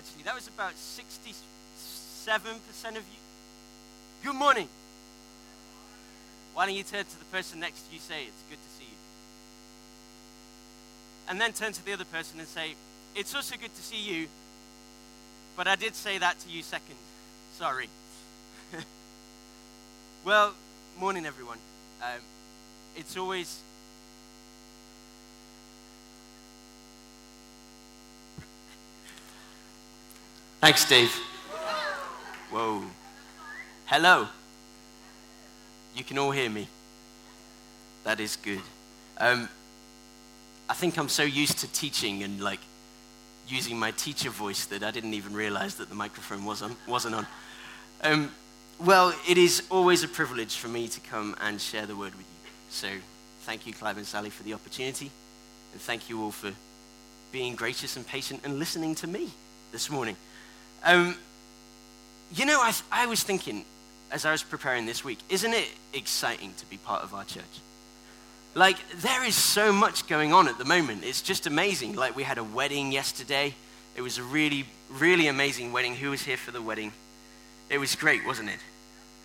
actually. That was about 67% of you. Good morning. Why don't you turn to the person next to you, say, It's good to see you. And then turn to the other person and say, It's also good to see you, but I did say that to you second. Sorry. well, morning, everyone. Um, it's always Thanks, Steve. Whoa. Hello. You can all hear me. That is good. Um, I think I'm so used to teaching and like using my teacher voice that I didn't even realize that the microphone was on, wasn't on. Um, well, it is always a privilege for me to come and share the word with you. So thank you, Clive and Sally, for the opportunity. And thank you all for being gracious and patient and listening to me this morning. Um, you know, I, I was thinking as I was preparing this week, isn't it exciting to be part of our church? Like, there is so much going on at the moment. It's just amazing. Like, we had a wedding yesterday. It was a really, really amazing wedding. Who was here for the wedding? It was great, wasn't it?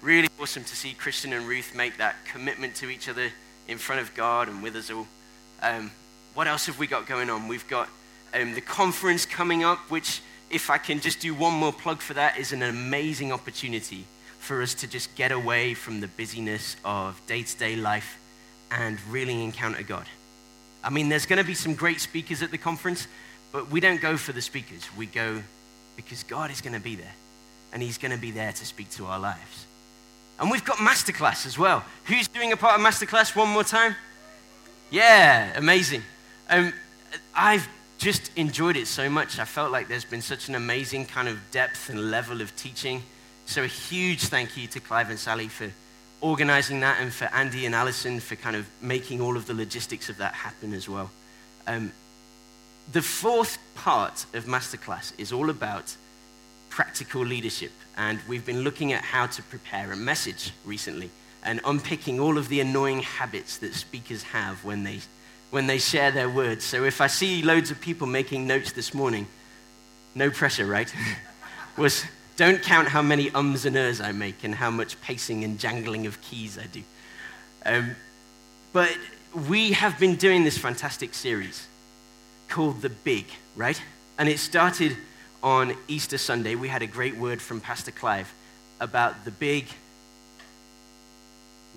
Really awesome to see Christian and Ruth make that commitment to each other in front of God and with us all. Um, what else have we got going on? We've got um, the conference coming up, which if I can just do one more plug for that, is an amazing opportunity for us to just get away from the busyness of day to day life and really encounter God. I mean, there's going to be some great speakers at the conference, but we don't go for the speakers. We go because God is going to be there, and He's going to be there to speak to our lives. And we've got Masterclass as well. Who's doing a part of Masterclass one more time? Yeah, amazing. Um, I've just enjoyed it so much. I felt like there's been such an amazing kind of depth and level of teaching. So, a huge thank you to Clive and Sally for organizing that and for Andy and Alison for kind of making all of the logistics of that happen as well. Um, the fourth part of Masterclass is all about practical leadership. And we've been looking at how to prepare a message recently and unpicking all of the annoying habits that speakers have when they when they share their words. So if I see loads of people making notes this morning, no pressure, right? Was don't count how many ums and ers I make and how much pacing and jangling of keys I do. Um, but we have been doing this fantastic series called The Big, right? And it started on Easter Sunday. We had a great word from Pastor Clive about the big.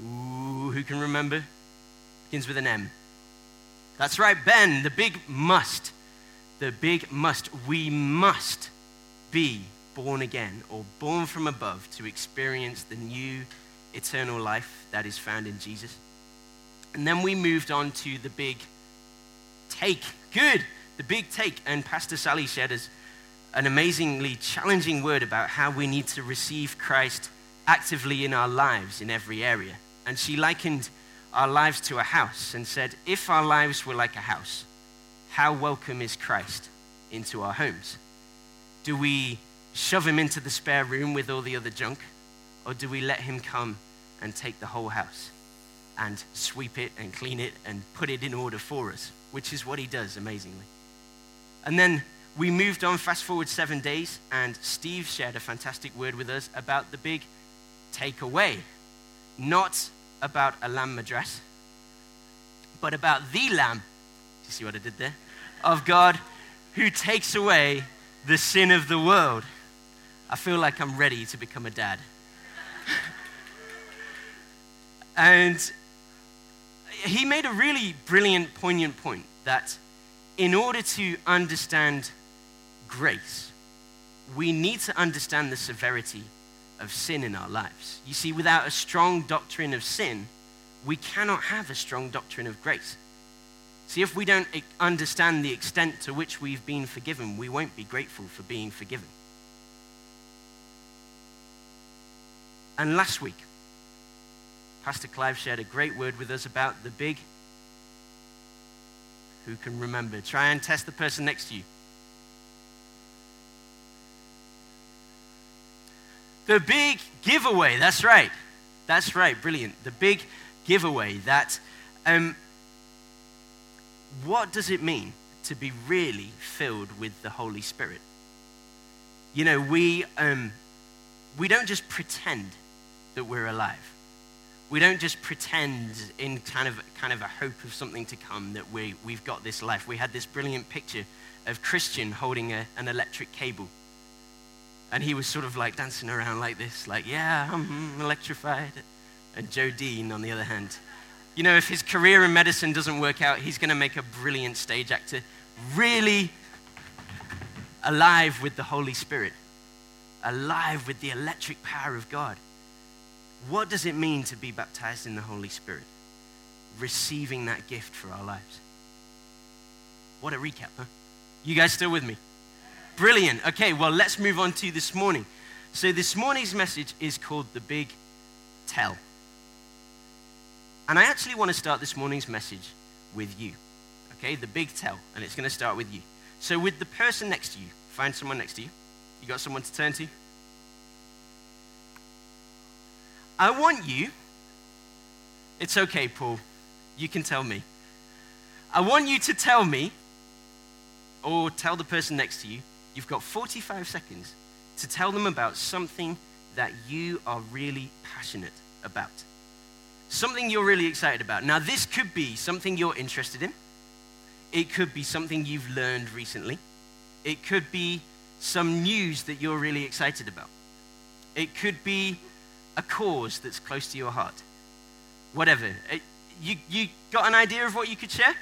Ooh, who can remember? Begins with an M. That's right, Ben, the big must. The big must. We must be born again or born from above to experience the new eternal life that is found in Jesus. And then we moved on to the big take. Good. The big take. And Pastor Sally shared us an amazingly challenging word about how we need to receive Christ actively in our lives in every area. And she likened our lives to a house and said, if our lives were like a house, how welcome is Christ into our homes? Do we shove him into the spare room with all the other junk? Or do we let him come and take the whole house and sweep it and clean it and put it in order for us? Which is what he does amazingly. And then we moved on, fast forward seven days, and Steve shared a fantastic word with us about the big takeaway. Not about a lamb madras, but about the lamb. Do you see what I did there? Of God who takes away the sin of the world. I feel like I'm ready to become a dad. and he made a really brilliant, poignant point that in order to understand grace, we need to understand the severity of sin in our lives. You see, without a strong doctrine of sin, we cannot have a strong doctrine of grace. See, if we don't understand the extent to which we've been forgiven, we won't be grateful for being forgiven. And last week, Pastor Clive shared a great word with us about the big. Who can remember? Try and test the person next to you. The big giveaway. That's right. That's right. Brilliant. The big giveaway. That. Um, what does it mean to be really filled with the Holy Spirit? You know, we, um, we don't just pretend that we're alive. We don't just pretend in kind of, kind of a hope of something to come that we, we've got this life. We had this brilliant picture of Christian holding a, an electric cable. And he was sort of like dancing around like this, like, yeah, I'm electrified. And Joe Dean, on the other hand, you know, if his career in medicine doesn't work out, he's going to make a brilliant stage actor, really alive with the Holy Spirit, alive with the electric power of God. What does it mean to be baptized in the Holy Spirit? Receiving that gift for our lives. What a recap, huh? You guys still with me? Brilliant. Okay, well, let's move on to this morning. So, this morning's message is called The Big Tell. And I actually want to start this morning's message with you. Okay, the big tell. And it's going to start with you. So, with the person next to you, find someone next to you. You got someone to turn to? I want you, it's okay, Paul, you can tell me. I want you to tell me, or tell the person next to you, you've got 45 seconds to tell them about something that you are really passionate about. Something you're really excited about. Now, this could be something you're interested in, it could be something you've learned recently, it could be some news that you're really excited about, it could be a cause that's close to your heart. Whatever. Uh, you, you got an idea of what you could share?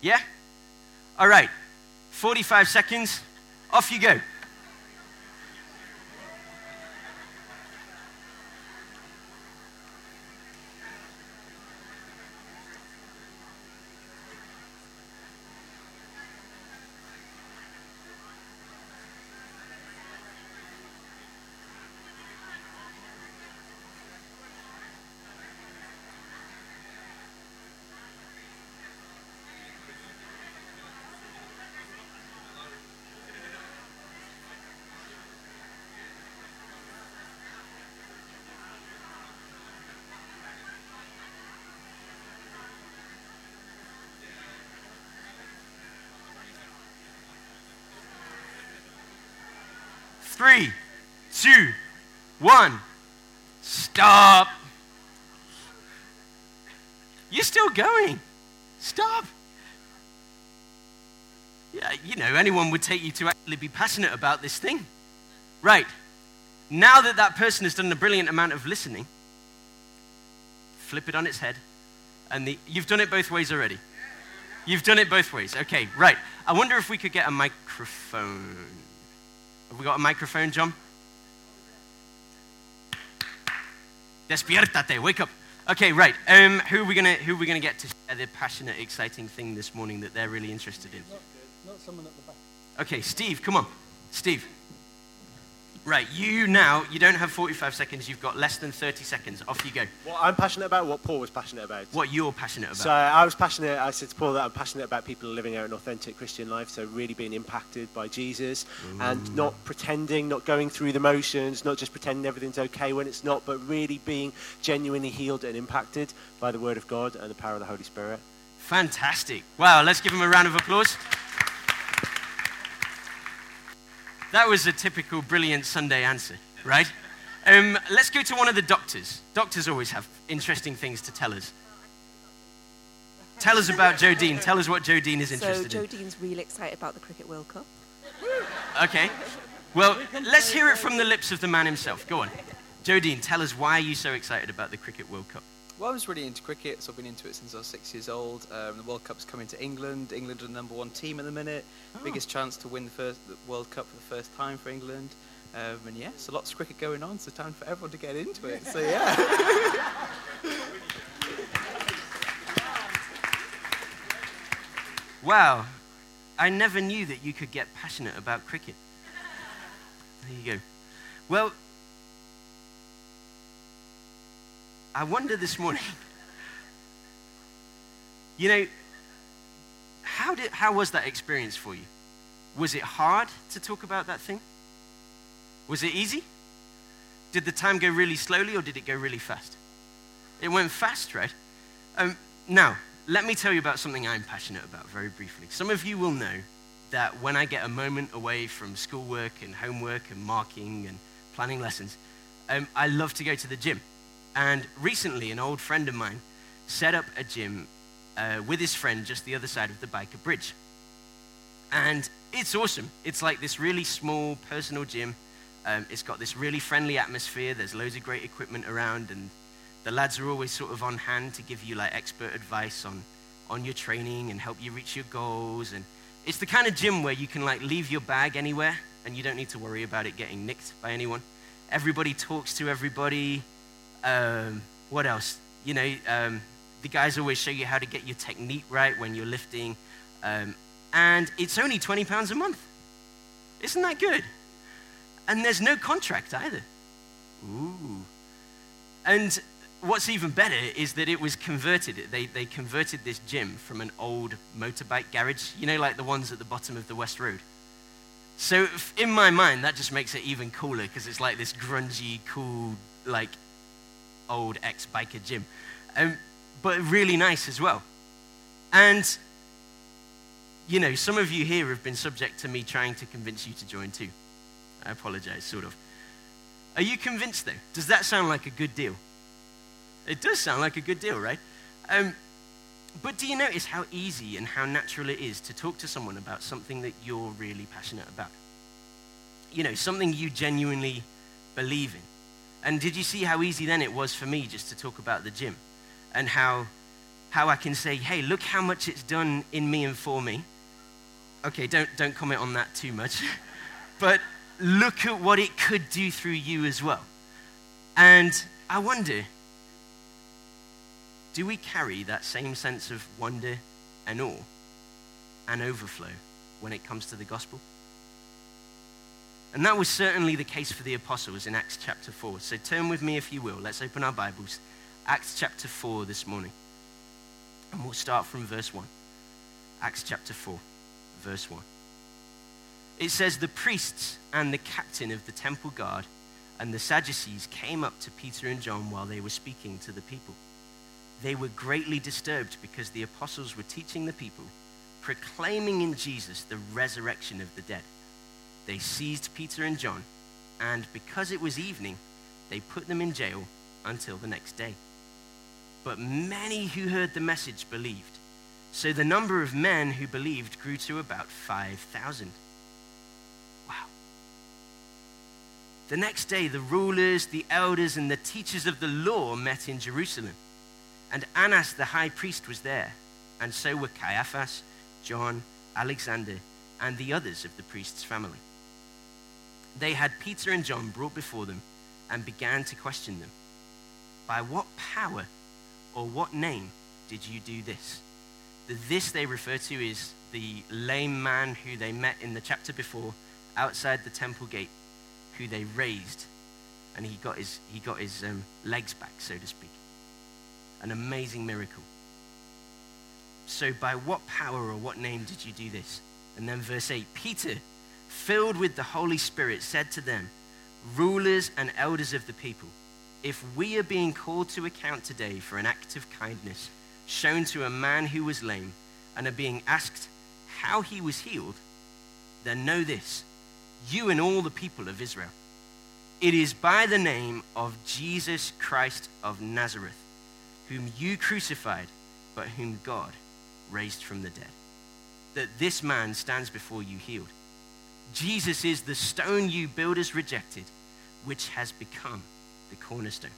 Yeah? All right. 45 seconds. Off you go. Three, two, one. Stop. You're still going. Stop. Yeah, you know, anyone would take you to actually be passionate about this thing. Right. Now that that person has done a brilliant amount of listening, flip it on its head. And the, you've done it both ways already. You've done it both ways. Okay, right. I wonder if we could get a microphone. Have we got a microphone, John? Despiértate, wake up. Okay, right. Um, who are we gonna who are we gonna get to share the passionate, exciting thing this morning that they're really interested in? Not, Not someone at the back. Okay, Steve, come on, Steve. Right, you now, you don't have 45 seconds, you've got less than 30 seconds. Off you go. What I'm passionate about, what Paul was passionate about. What you're passionate about. So I was passionate, I said to Paul that I'm passionate about people living out an authentic Christian life, so really being impacted by Jesus Ooh. and mm. not pretending, not going through the motions, not just pretending everything's okay when it's not, but really being genuinely healed and impacted by the Word of God and the power of the Holy Spirit. Fantastic. Wow, let's give him a round of applause. That was a typical brilliant Sunday answer, right? Um, let's go to one of the doctors. Doctors always have interesting things to tell us. Tell us about Dean. Tell us what Dean is interested so, in. Joe Dean's really excited about the Cricket World Cup. Okay. Well, let's hear it from the lips of the man himself. Go on. Dean, tell us why are you so excited about the Cricket World Cup? Well, I was really into cricket, so I've been into it since I was six years old. Um, the World Cup's coming to England. England are the number one team at the minute. Oh. Biggest chance to win the first the World Cup for the first time for England. Um, and yeah, so lots of cricket going on, so time for everyone to get into it. So yeah. wow, I never knew that you could get passionate about cricket. There you go. Well, I wonder this morning, you know, how, did, how was that experience for you? Was it hard to talk about that thing? Was it easy? Did the time go really slowly or did it go really fast? It went fast, right? Um, now, let me tell you about something I'm passionate about very briefly. Some of you will know that when I get a moment away from schoolwork and homework and marking and planning lessons, um, I love to go to the gym. And recently, an old friend of mine set up a gym uh, with his friend just the other side of the Byker Bridge. And it's awesome. It's like this really small personal gym. Um, it's got this really friendly atmosphere. There's loads of great equipment around, and the lads are always sort of on hand to give you like expert advice on, on your training and help you reach your goals. And it's the kind of gym where you can like leave your bag anywhere and you don't need to worry about it getting nicked by anyone. Everybody talks to everybody. Um, what else? You know, um, the guys always show you how to get your technique right when you're lifting. Um, and it's only £20 a month. Isn't that good? And there's no contract either. Ooh. And what's even better is that it was converted. They, they converted this gym from an old motorbike garage, you know, like the ones at the bottom of the West Road. So, in my mind, that just makes it even cooler because it's like this grungy, cool, like old ex biker gym. Um, but really nice as well. And, you know, some of you here have been subject to me trying to convince you to join too. I apologize, sort of. Are you convinced though? Does that sound like a good deal? It does sound like a good deal, right? Um, but do you notice how easy and how natural it is to talk to someone about something that you're really passionate about? You know, something you genuinely believe in. And did you see how easy then it was for me just to talk about the gym? And how, how I can say, hey, look how much it's done in me and for me. Okay, don't, don't comment on that too much. but look at what it could do through you as well. And I wonder, do we carry that same sense of wonder and awe and overflow when it comes to the gospel? And that was certainly the case for the apostles in Acts chapter 4. So turn with me, if you will. Let's open our Bibles. Acts chapter 4 this morning. And we'll start from verse 1. Acts chapter 4, verse 1. It says, The priests and the captain of the temple guard and the Sadducees came up to Peter and John while they were speaking to the people. They were greatly disturbed because the apostles were teaching the people, proclaiming in Jesus the resurrection of the dead. They seized Peter and John, and because it was evening, they put them in jail until the next day. But many who heard the message believed. So the number of men who believed grew to about 5,000. Wow. The next day, the rulers, the elders, and the teachers of the law met in Jerusalem. And Annas the high priest was there, and so were Caiaphas, John, Alexander, and the others of the priest's family. They had Peter and John brought before them and began to question them. By what power or what name did you do this? The this they refer to is the lame man who they met in the chapter before outside the temple gate, who they raised, and he got his, he got his um, legs back, so to speak. An amazing miracle. So, by what power or what name did you do this? And then, verse 8 Peter, filled with the Holy Spirit, said to them, Rulers and elders of the people, if we are being called to account today for an act of kindness shown to a man who was lame and are being asked how he was healed, then know this, you and all the people of Israel. It is by the name of Jesus Christ of Nazareth, whom you crucified, but whom God raised from the dead, that this man stands before you healed. Jesus is the stone you builders rejected, which has become the cornerstone.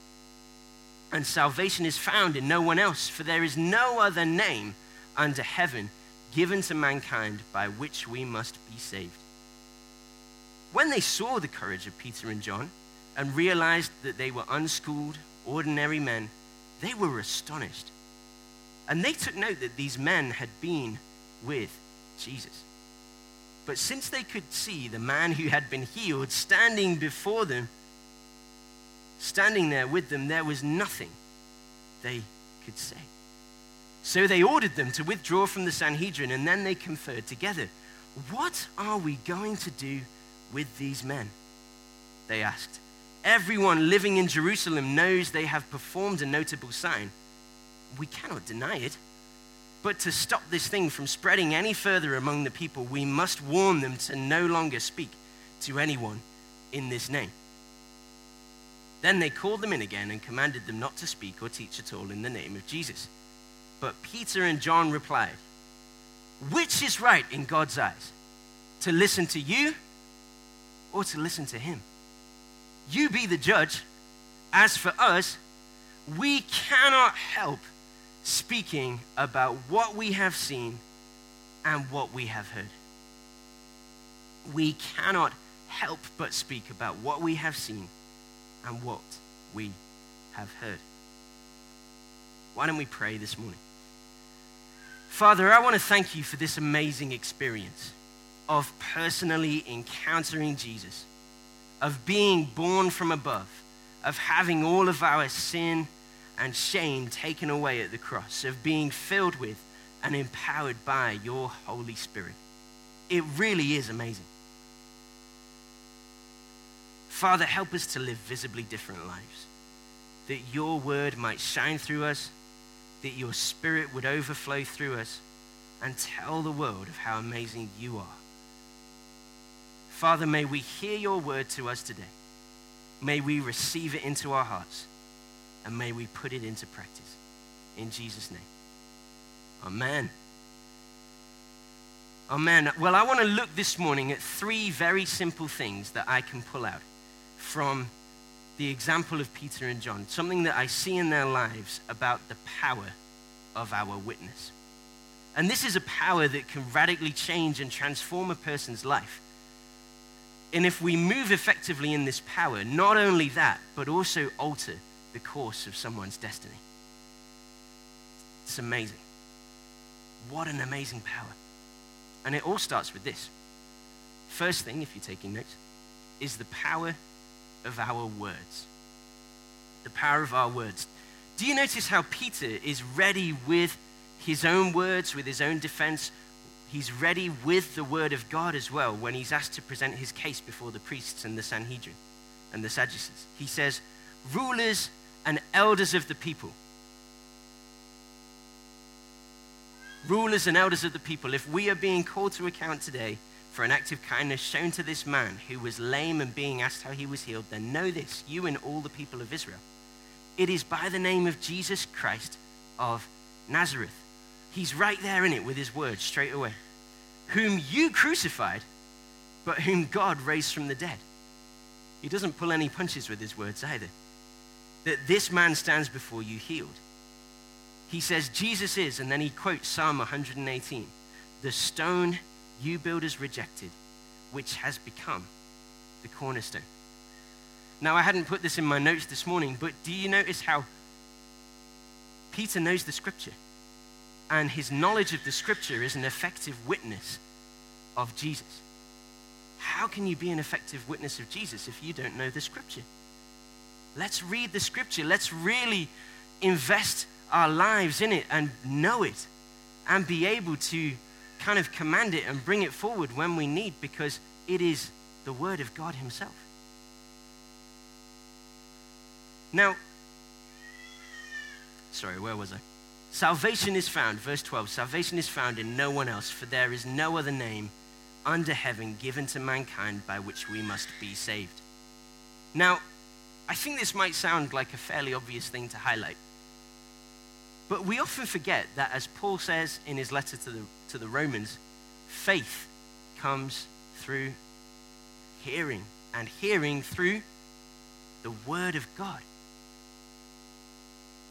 And salvation is found in no one else, for there is no other name under heaven given to mankind by which we must be saved. When they saw the courage of Peter and John and realized that they were unschooled, ordinary men, they were astonished. And they took note that these men had been with Jesus. But since they could see the man who had been healed standing before them, standing there with them, there was nothing they could say. So they ordered them to withdraw from the Sanhedrin, and then they conferred together. What are we going to do with these men? They asked. Everyone living in Jerusalem knows they have performed a notable sign. We cannot deny it. But to stop this thing from spreading any further among the people, we must warn them to no longer speak to anyone in this name. Then they called them in again and commanded them not to speak or teach at all in the name of Jesus. But Peter and John replied, Which is right in God's eyes? To listen to you or to listen to him? You be the judge. As for us, we cannot help speaking about what we have seen and what we have heard. We cannot help but speak about what we have seen and what we have heard. Why don't we pray this morning? Father, I want to thank you for this amazing experience of personally encountering Jesus, of being born from above, of having all of our sin and shame taken away at the cross, of being filled with and empowered by your Holy Spirit. It really is amazing. Father, help us to live visibly different lives, that your word might shine through us, that your spirit would overflow through us, and tell the world of how amazing you are. Father, may we hear your word to us today. May we receive it into our hearts, and may we put it into practice. In Jesus' name. Amen. Amen. Well, I want to look this morning at three very simple things that I can pull out from the example of Peter and John, something that I see in their lives about the power of our witness. And this is a power that can radically change and transform a person's life. And if we move effectively in this power, not only that, but also alter the course of someone's destiny. It's amazing. What an amazing power. And it all starts with this. First thing, if you're taking notes, is the power of our words. The power of our words. Do you notice how Peter is ready with his own words, with his own defense? He's ready with the word of God as well when he's asked to present his case before the priests and the Sanhedrin and the Sadducees. He says, Rulers and elders of the people. Rulers and elders of the people, if we are being called to account today, for an act of kindness shown to this man who was lame and being asked how he was healed, then know this, you and all the people of Israel. It is by the name of Jesus Christ of Nazareth. He's right there in it with his words straight away. Whom you crucified, but whom God raised from the dead. He doesn't pull any punches with his words either. That this man stands before you healed. He says, Jesus is, and then he quotes Psalm 118 the stone you builders rejected, which has become the cornerstone. Now, I hadn't put this in my notes this morning, but do you notice how Peter knows the scripture? And his knowledge of the scripture is an effective witness of Jesus. How can you be an effective witness of Jesus if you don't know the scripture? Let's read the scripture. Let's really invest our lives in it and know it and be able to kind of command it and bring it forward when we need because it is the Word of God Himself. Now, sorry, where was I? Salvation is found, verse 12 salvation is found in no one else, for there is no other name under heaven given to mankind by which we must be saved. Now, I think this might sound like a fairly obvious thing to highlight. But we often forget that, as Paul says in his letter to the, to the Romans, faith comes through hearing, and hearing through the Word of God.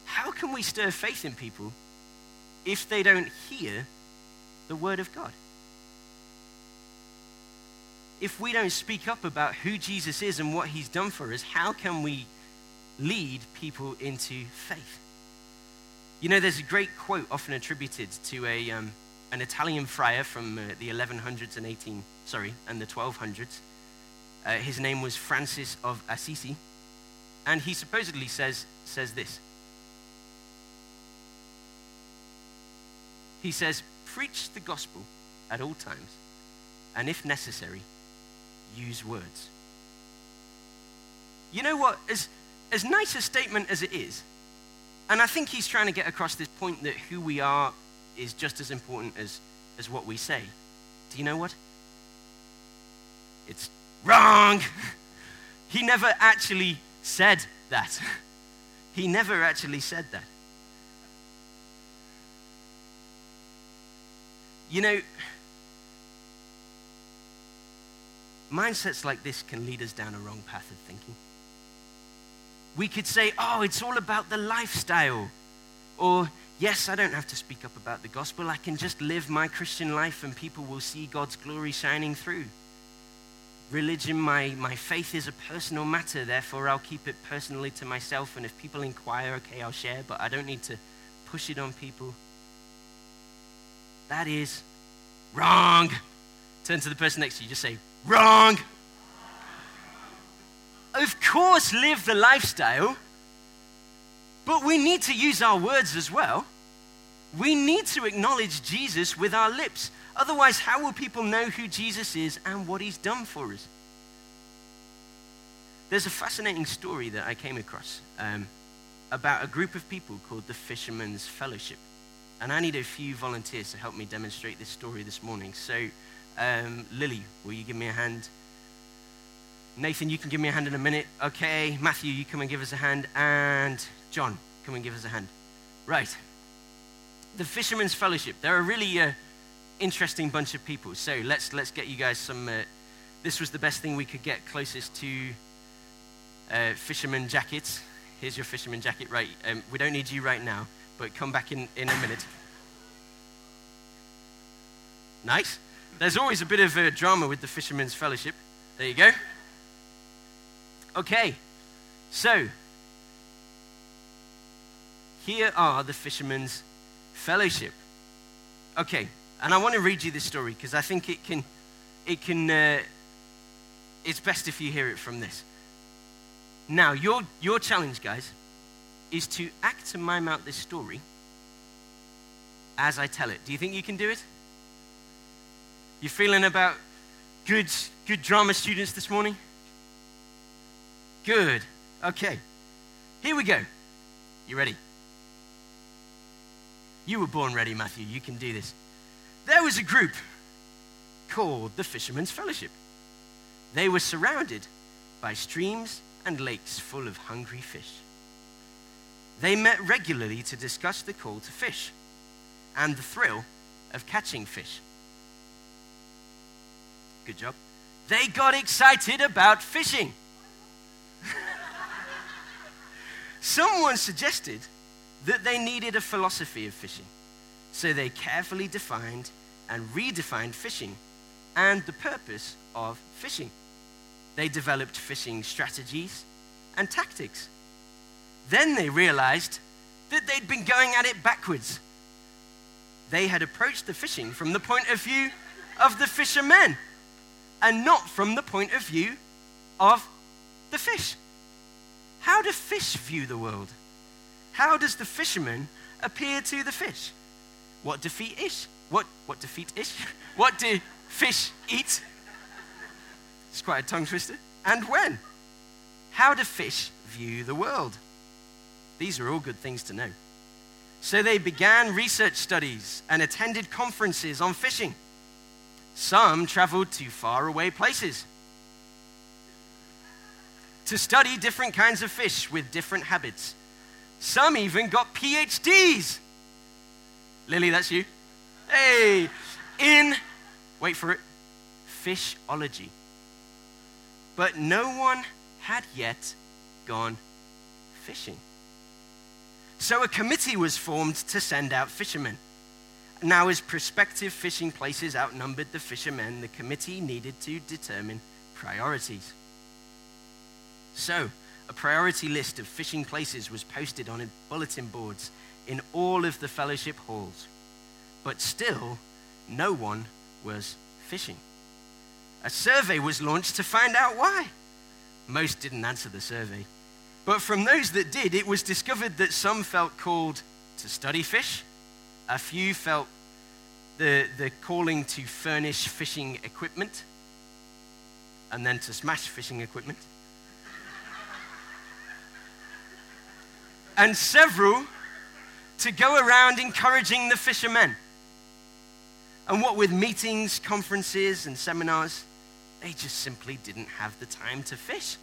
How can we stir faith in people if they don't hear the Word of God? If we don't speak up about who Jesus is and what He's done for us, how can we lead people into faith? You know, there's a great quote often attributed to a, um, an Italian friar from uh, the 1100s and 18, sorry, and the 1200s. Uh, his name was Francis of Assisi, and he supposedly says, says this. He says, Preach the gospel at all times, and if necessary, use words. You know what? As, as nice a statement as it is, and I think he's trying to get across this point that who we are is just as important as, as what we say. Do you know what? It's wrong. he never actually said that. He never actually said that. You know, mindsets like this can lead us down a wrong path of thinking. We could say, oh, it's all about the lifestyle. Or, yes, I don't have to speak up about the gospel. I can just live my Christian life and people will see God's glory shining through. Religion, my, my faith is a personal matter, therefore I'll keep it personally to myself. And if people inquire, okay, I'll share, but I don't need to push it on people. That is wrong. Turn to the person next to you, just say, wrong. Of course, live the lifestyle, but we need to use our words as well. We need to acknowledge Jesus with our lips. Otherwise, how will people know who Jesus is and what he's done for us? There's a fascinating story that I came across um, about a group of people called the Fishermen's Fellowship. And I need a few volunteers to help me demonstrate this story this morning. So, um, Lily, will you give me a hand? Nathan, you can give me a hand in a minute. Okay. Matthew, you come and give us a hand. And John, come and give us a hand. Right. The Fishermen's Fellowship. They're a really uh, interesting bunch of people. So let's, let's get you guys some. Uh, this was the best thing we could get closest to uh, fisherman jackets. Here's your fisherman jacket. Right. Um, we don't need you right now, but come back in, in a minute. Nice. There's always a bit of a drama with the Fishermen's Fellowship. There you go. Okay, so here are the Fishermen's Fellowship. Okay, and I want to read you this story because I think it can, it can, uh, it's best if you hear it from this. Now, your, your challenge, guys, is to act to mime out this story as I tell it. Do you think you can do it? You feeling about good, good drama students this morning? Good. Okay. Here we go. You ready? You were born ready, Matthew. You can do this. There was a group called the Fishermen's Fellowship. They were surrounded by streams and lakes full of hungry fish. They met regularly to discuss the call to fish and the thrill of catching fish. Good job. They got excited about fishing. Someone suggested that they needed a philosophy of fishing. So they carefully defined and redefined fishing and the purpose of fishing. They developed fishing strategies and tactics. Then they realized that they'd been going at it backwards. They had approached the fishing from the point of view of the fishermen and not from the point of view of the fish. How do fish view the world? How does the fisherman appear to the fish? What defeat ish? What what defeat ish? What do fish eat? It's quite a tongue twister. And when? How do fish view the world? These are all good things to know. So they began research studies and attended conferences on fishing. Some traveled to faraway places to study different kinds of fish with different habits. Some even got PhDs. Lily, that's you. Hey, in, wait for it, fishology. But no one had yet gone fishing. So a committee was formed to send out fishermen. Now, as prospective fishing places outnumbered the fishermen, the committee needed to determine priorities. So, a priority list of fishing places was posted on bulletin boards in all of the fellowship halls. But still, no one was fishing. A survey was launched to find out why. Most didn't answer the survey. But from those that did, it was discovered that some felt called to study fish, a few felt the, the calling to furnish fishing equipment and then to smash fishing equipment. and several to go around encouraging the fishermen. And what with meetings, conferences, and seminars, they just simply didn't have the time to fish.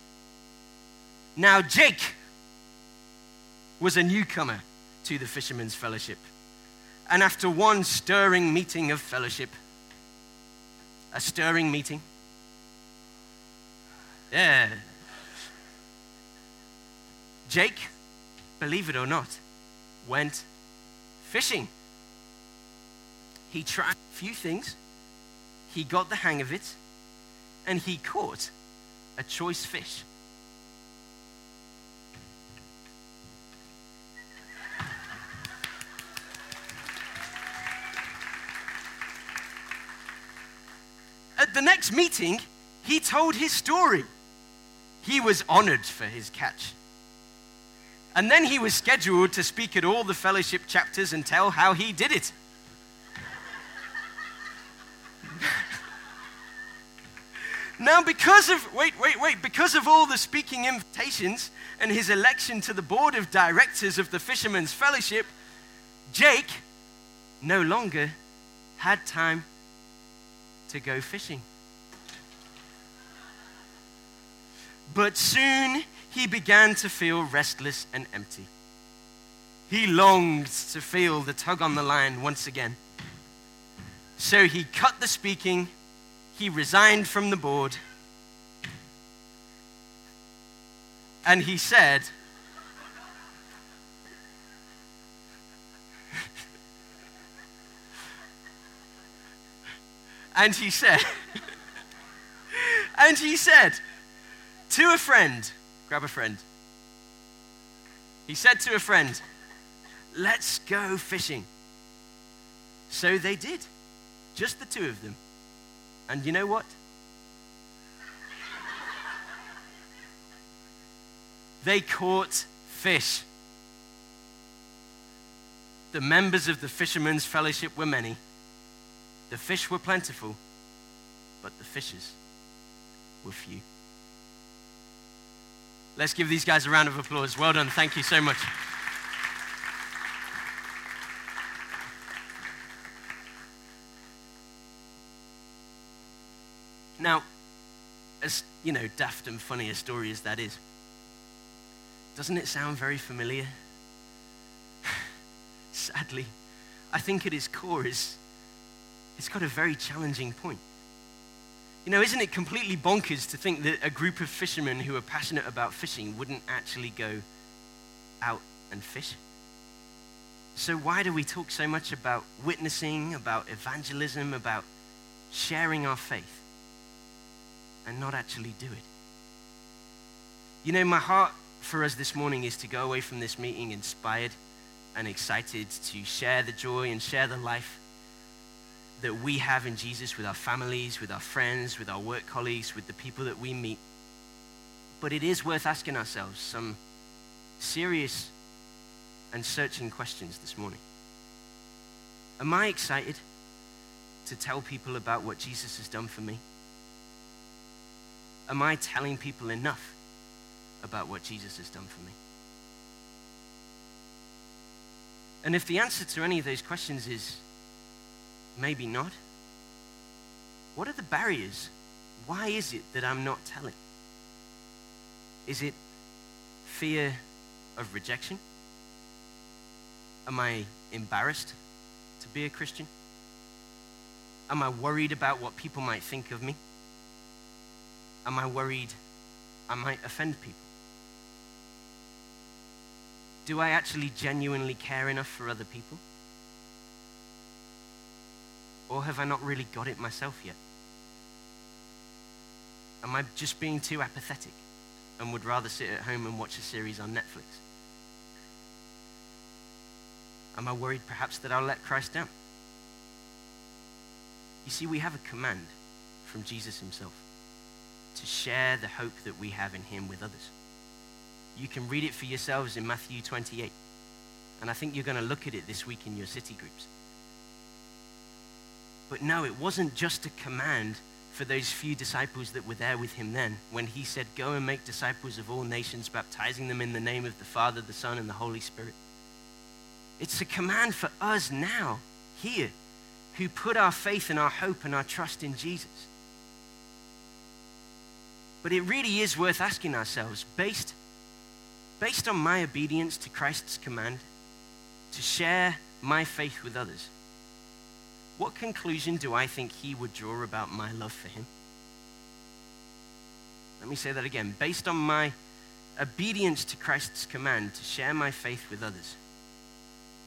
Now, Jake was a newcomer to the Fishermen's Fellowship. And after one stirring meeting of fellowship, a stirring meeting, yeah, Jake, believe it or not, went fishing. He tried a few things, he got the hang of it, and he caught a choice fish. The next meeting, he told his story. He was honored for his catch. And then he was scheduled to speak at all the fellowship chapters and tell how he did it. now, because of, wait, wait, wait, because of all the speaking invitations and his election to the board of directors of the Fishermen's Fellowship, Jake no longer had time to go fishing. But soon he began to feel restless and empty. He longed to feel the tug on the line once again. So he cut the speaking, he resigned from the board, and he said, and he said, and he said to a friend, Grab a friend. He said to a friend, Let's go fishing. So they did, just the two of them. And you know what? they caught fish. The members of the Fishermen's Fellowship were many. The fish were plentiful, but the fishes were few. Let's give these guys a round of applause. Well done. Thank you so much. Now, as you know, daft and funny a story as that is, doesn't it sound very familiar? Sadly, I think at its core is it's got a very challenging point. You know, isn't it completely bonkers to think that a group of fishermen who are passionate about fishing wouldn't actually go out and fish? So, why do we talk so much about witnessing, about evangelism, about sharing our faith, and not actually do it? You know, my heart for us this morning is to go away from this meeting inspired and excited to share the joy and share the life that we have in Jesus with our families, with our friends, with our work colleagues, with the people that we meet. But it is worth asking ourselves some serious and searching questions this morning. Am I excited to tell people about what Jesus has done for me? Am I telling people enough about what Jesus has done for me? And if the answer to any of those questions is maybe not. What are the barriers? Why is it that I'm not telling? Is it fear of rejection? Am I embarrassed to be a Christian? Am I worried about what people might think of me? Am I worried I might offend people? Do I actually genuinely care enough for other people? Or have I not really got it myself yet? Am I just being too apathetic and would rather sit at home and watch a series on Netflix? Am I worried perhaps that I'll let Christ down? You see, we have a command from Jesus himself to share the hope that we have in him with others. You can read it for yourselves in Matthew 28. And I think you're going to look at it this week in your city groups. But no, it wasn't just a command for those few disciples that were there with him then when he said, Go and make disciples of all nations, baptizing them in the name of the Father, the Son, and the Holy Spirit. It's a command for us now, here, who put our faith and our hope and our trust in Jesus. But it really is worth asking ourselves based, based on my obedience to Christ's command to share my faith with others, what conclusion do I think he would draw about my love for him? Let me say that again. Based on my obedience to Christ's command to share my faith with others,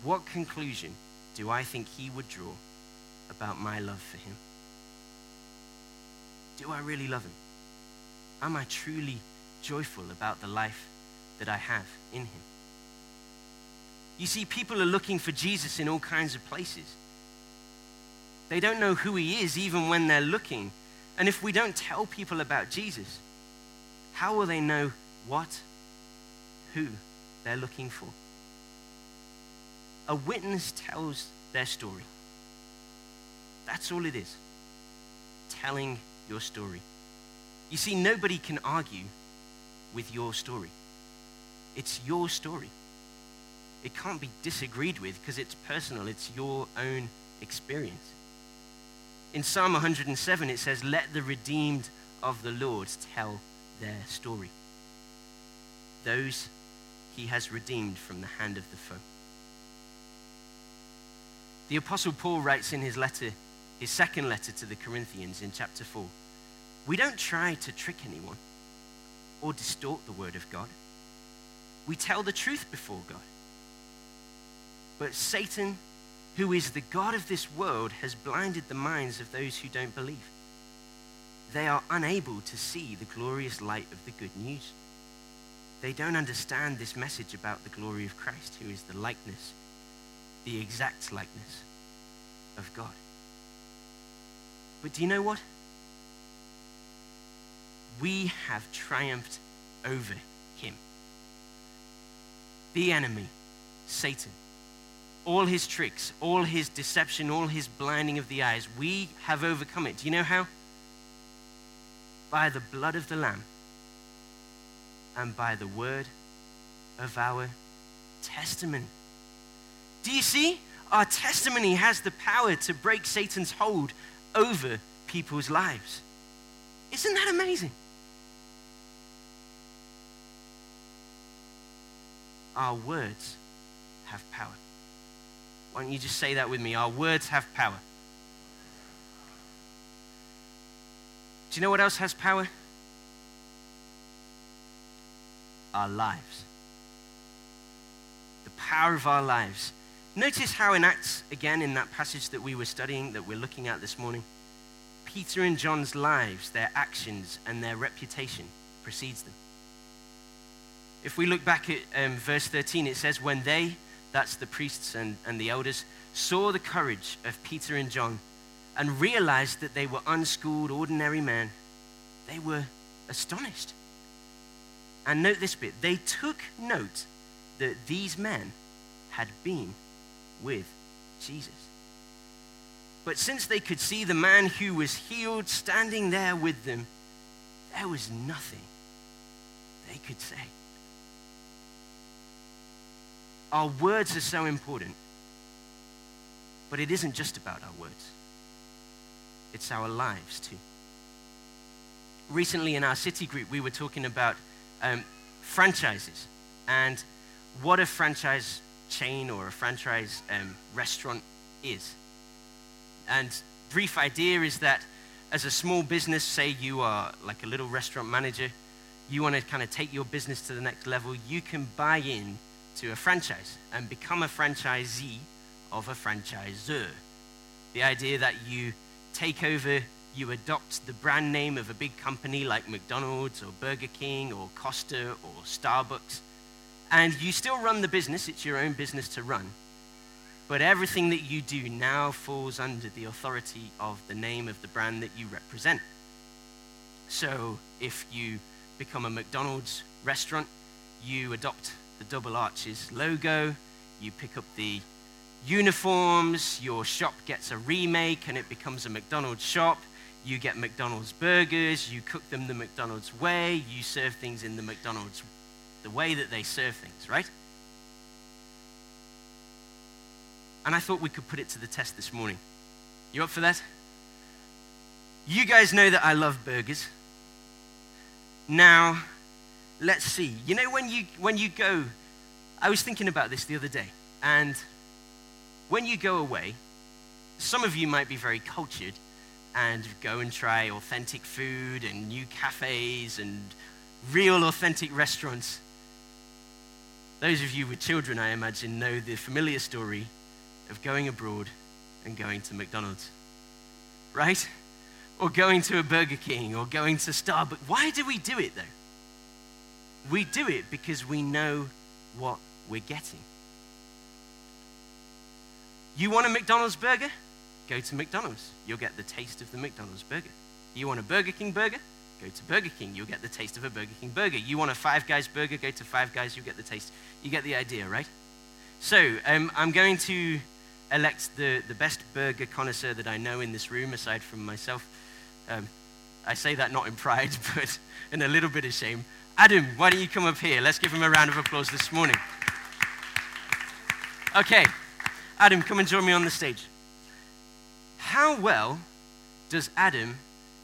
what conclusion do I think he would draw about my love for him? Do I really love him? Am I truly joyful about the life that I have in him? You see, people are looking for Jesus in all kinds of places. They don't know who he is even when they're looking. And if we don't tell people about Jesus, how will they know what, who they're looking for? A witness tells their story. That's all it is. Telling your story. You see, nobody can argue with your story. It's your story. It can't be disagreed with because it's personal, it's your own experience. In Psalm 107, it says, Let the redeemed of the Lord tell their story. Those he has redeemed from the hand of the foe. The Apostle Paul writes in his letter, his second letter to the Corinthians in chapter 4 We don't try to trick anyone or distort the word of God. We tell the truth before God. But Satan, who is the God of this world, has blinded the minds of those who don't believe. They are unable to see the glorious light of the good news. They don't understand this message about the glory of Christ, who is the likeness the exact likeness of God. But do you know what? We have triumphed over him. The enemy, Satan, all his tricks, all his deception, all his blinding of the eyes, we have overcome it. Do you know how? By the blood of the Lamb and by the word of our testimony. Do you see? Our testimony has the power to break Satan's hold over people's lives. Isn't that amazing? Our words have power. Why don't you just say that with me? Our words have power. Do you know what else has power? Our lives. The power of our lives Notice how in Acts, again, in that passage that we were studying, that we're looking at this morning, Peter and John's lives, their actions, and their reputation precedes them. If we look back at um, verse 13, it says, When they, that's the priests and, and the elders, saw the courage of Peter and John and realized that they were unschooled, ordinary men, they were astonished. And note this bit they took note that these men had been with Jesus. But since they could see the man who was healed standing there with them, there was nothing they could say. Our words are so important, but it isn't just about our words, it's our lives too. Recently, in our city group, we were talking about um, franchises and what a franchise chain or a franchise um, restaurant is. And brief idea is that as a small business, say you are like a little restaurant manager, you want to kind of take your business to the next level, you can buy in to a franchise and become a franchisee of a franchisor. The idea that you take over, you adopt the brand name of a big company like McDonald's or Burger King or Costa or Starbucks, and you still run the business, it's your own business to run. But everything that you do now falls under the authority of the name of the brand that you represent. So if you become a McDonald's restaurant, you adopt the double arches logo, you pick up the uniforms, your shop gets a remake and it becomes a McDonald's shop. You get McDonald's burgers, you cook them the McDonald's way, you serve things in the McDonald's the way that they serve things, right? And I thought we could put it to the test this morning. You up for that? You guys know that I love burgers. Now, let's see. You know when you when you go I was thinking about this the other day and when you go away, some of you might be very cultured and go and try authentic food and new cafes and real authentic restaurants. Those of you with children, I imagine, know the familiar story of going abroad and going to McDonald's, right? Or going to a Burger King or going to Starbucks. Why do we do it though? We do it because we know what we're getting. You want a McDonald's burger? Go to McDonald's. You'll get the taste of the McDonald's burger. You want a Burger King burger? Go to Burger King. You'll get the taste of a Burger King burger. You want a Five Guys burger? Go to Five Guys. You'll get the taste. You get the idea, right? So um, I'm going to elect the, the best burger connoisseur that I know in this room, aside from myself. Um, I say that not in pride, but in a little bit of shame. Adam, why don't you come up here? Let's give him a round of applause this morning. Okay, Adam, come and join me on the stage. How well does Adam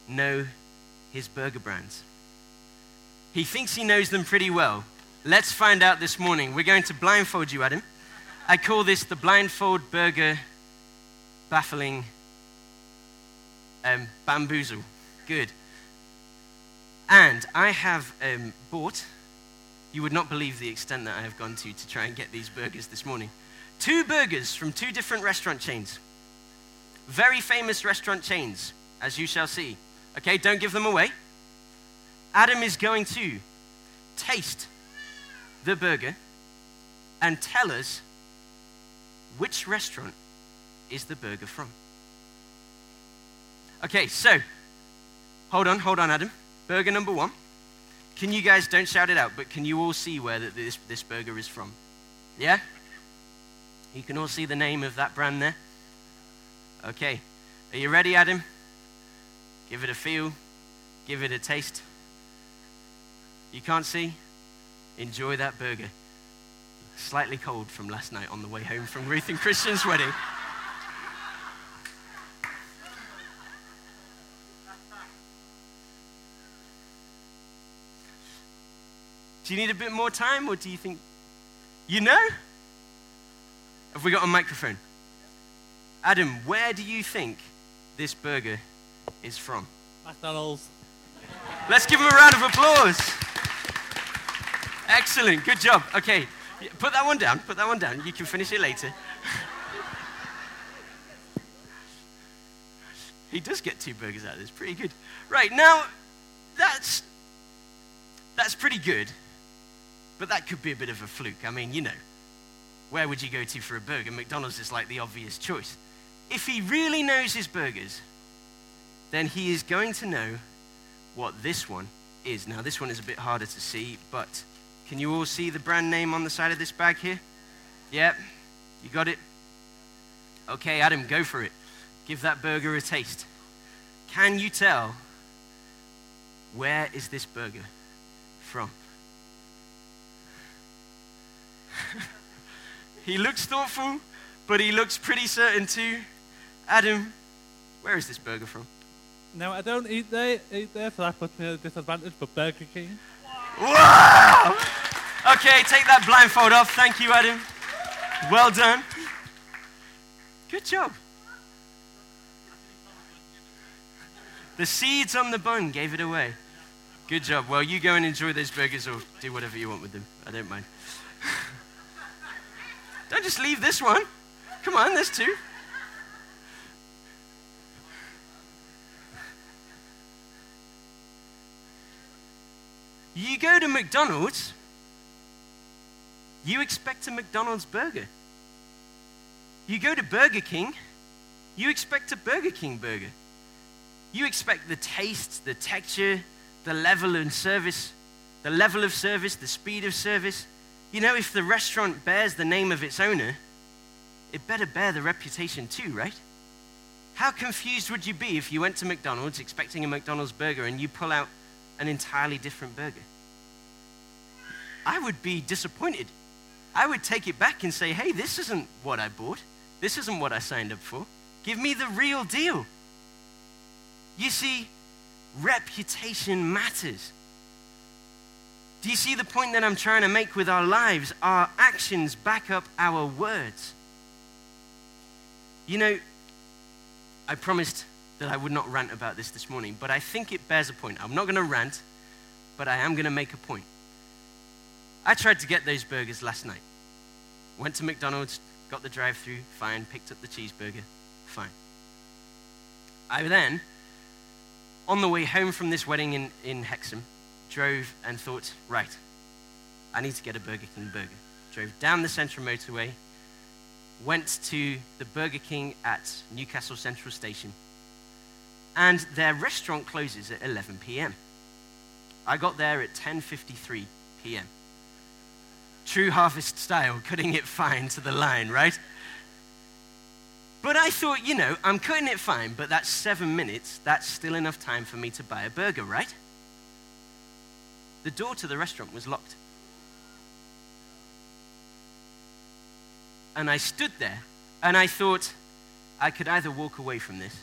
know his burger brands? He thinks he knows them pretty well. Let's find out this morning. We're going to blindfold you, Adam. I call this the blindfold burger baffling um, bamboozle. Good. And I have um, bought, you would not believe the extent that I have gone to to try and get these burgers this morning. Two burgers from two different restaurant chains. Very famous restaurant chains, as you shall see. Okay, don't give them away. Adam is going to taste the burger and tell us which restaurant is the burger from. Okay, so hold on, hold on, Adam. Burger number one. Can you guys, don't shout it out, but can you all see where this, this burger is from? Yeah? You can all see the name of that brand there? Okay. Are you ready, Adam? Give it a feel. Give it a taste. You can't see? Enjoy that burger. Slightly cold from last night on the way home from Ruth and Christian's wedding. Do you need a bit more time, or do you think you know? Have we got a microphone? Adam, where do you think this burger is from? McDonald's. Let's give him a round of applause. Excellent, good job. Okay, put that one down, put that one down. You can finish it later. he does get two burgers out of this, pretty good. Right, now, that's, that's pretty good, but that could be a bit of a fluke. I mean, you know, where would you go to for a burger? McDonald's is like the obvious choice. If he really knows his burgers, then he is going to know what this one is. Now, this one is a bit harder to see, but can you all see the brand name on the side of this bag here? Yep, you got it? Okay, Adam, go for it. Give that burger a taste. Can you tell where is this burger from? He looks thoughtful, but he looks pretty certain too. Adam, where is this burger from? No, I don't eat there, eat there, so that puts me at a disadvantage, but Burger King. Wow! Okay, take that blindfold off. Thank you, Adam. Well done. Good job. The seeds on the bun gave it away. Good job. Well, you go and enjoy those burgers or do whatever you want with them. I don't mind. Don't just leave this one. Come on, there's two. You go to McDonald's, you expect a McDonald's burger. You go to Burger King, you expect a Burger King burger. You expect the taste, the texture, the level of service, the level of service, the speed of service. You know, if the restaurant bears the name of its owner, it better bear the reputation too, right? How confused would you be if you went to McDonald's expecting a McDonald's burger and you pull out an entirely different burger. I would be disappointed. I would take it back and say, hey, this isn't what I bought. This isn't what I signed up for. Give me the real deal. You see, reputation matters. Do you see the point that I'm trying to make with our lives? Our actions back up our words. You know, I promised that I would not rant about this this morning, but I think it bears a point. I'm not going to rant, but I am going to make a point. I tried to get those burgers last night. Went to McDonald's, got the drive through, fine, picked up the cheeseburger, fine. I then, on the way home from this wedding in, in Hexham, drove and thought, right, I need to get a Burger King burger. Drove down the Central Motorway, went to the Burger King at Newcastle Central Station, and their restaurant closes at 11 p.m. I got there at 10:53 p.m. True harvest style, cutting it fine to the line, right? But I thought, you know, I'm cutting it fine, but that's seven minutes. That's still enough time for me to buy a burger, right? The door to the restaurant was locked. And I stood there and I thought I could either walk away from this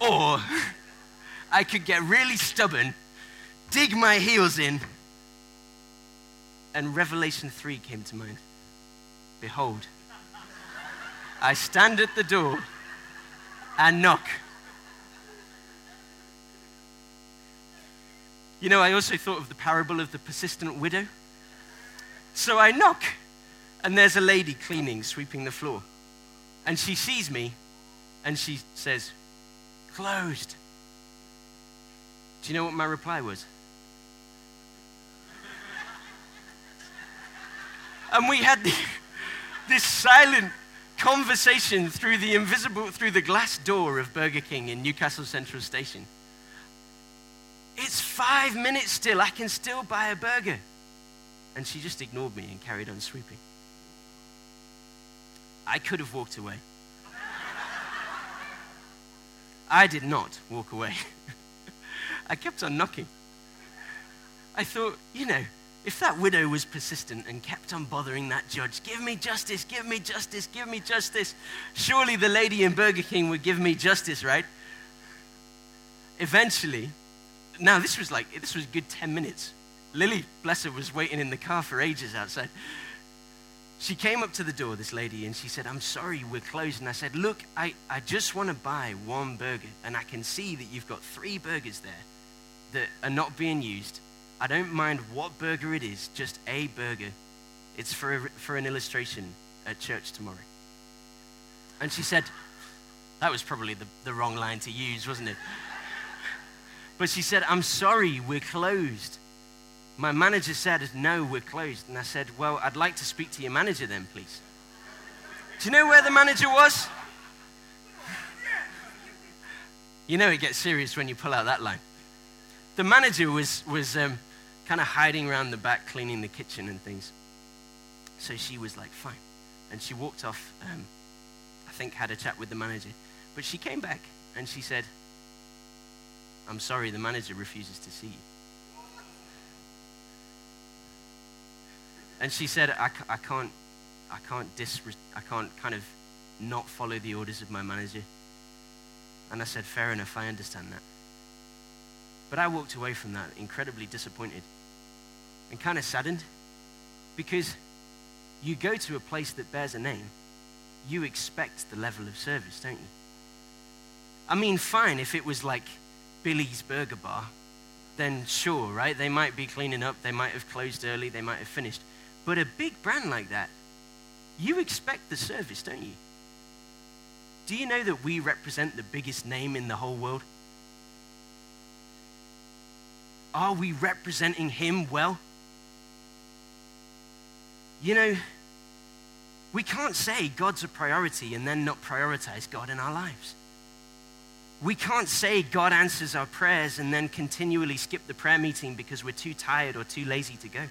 or I could get really stubborn, dig my heels in, and Revelation 3 came to mind. Behold, I stand at the door and knock. You know, I also thought of the parable of the persistent widow. So I knock, and there's a lady cleaning, sweeping the floor. And she sees me, and she says, Closed. Do you know what my reply was? and we had the, this silent conversation through the invisible, through the glass door of Burger King in Newcastle Central Station. It's five minutes still. I can still buy a burger. And she just ignored me and carried on sweeping. I could have walked away. I did not walk away. I kept on knocking. I thought, you know, if that widow was persistent and kept on bothering that judge, give me justice, give me justice, give me justice, surely the lady in Burger King would give me justice, right? Eventually, now this was like, this was good 10 minutes. Lily, bless her, was waiting in the car for ages outside. She came up to the door, this lady, and she said, I'm sorry, we're closed. And I said, Look, I, I just want to buy one burger, and I can see that you've got three burgers there that are not being used. I don't mind what burger it is, just a burger. It's for, a, for an illustration at church tomorrow. And she said, That was probably the, the wrong line to use, wasn't it? But she said, I'm sorry, we're closed. My manager said, No, we're closed. And I said, Well, I'd like to speak to your manager then, please. Do you know where the manager was? You know it gets serious when you pull out that line. The manager was, was um, kind of hiding around the back, cleaning the kitchen and things. So she was like, Fine. And she walked off, um, I think, had a chat with the manager. But she came back and she said, I'm sorry, the manager refuses to see you. And she said, I, I can't, I can't dis, I can't kind of not follow the orders of my manager. And I said, fair enough, I understand that. But I walked away from that incredibly disappointed and kind of saddened because you go to a place that bears a name, you expect the level of service, don't you? I mean, fine if it was like Billy's Burger Bar, then sure, right? They might be cleaning up, they might have closed early, they might have finished. But a big brand like that, you expect the service, don't you? Do you know that we represent the biggest name in the whole world? Are we representing him well? You know, we can't say God's a priority and then not prioritize God in our lives. We can't say God answers our prayers and then continually skip the prayer meeting because we're too tired or too lazy to go.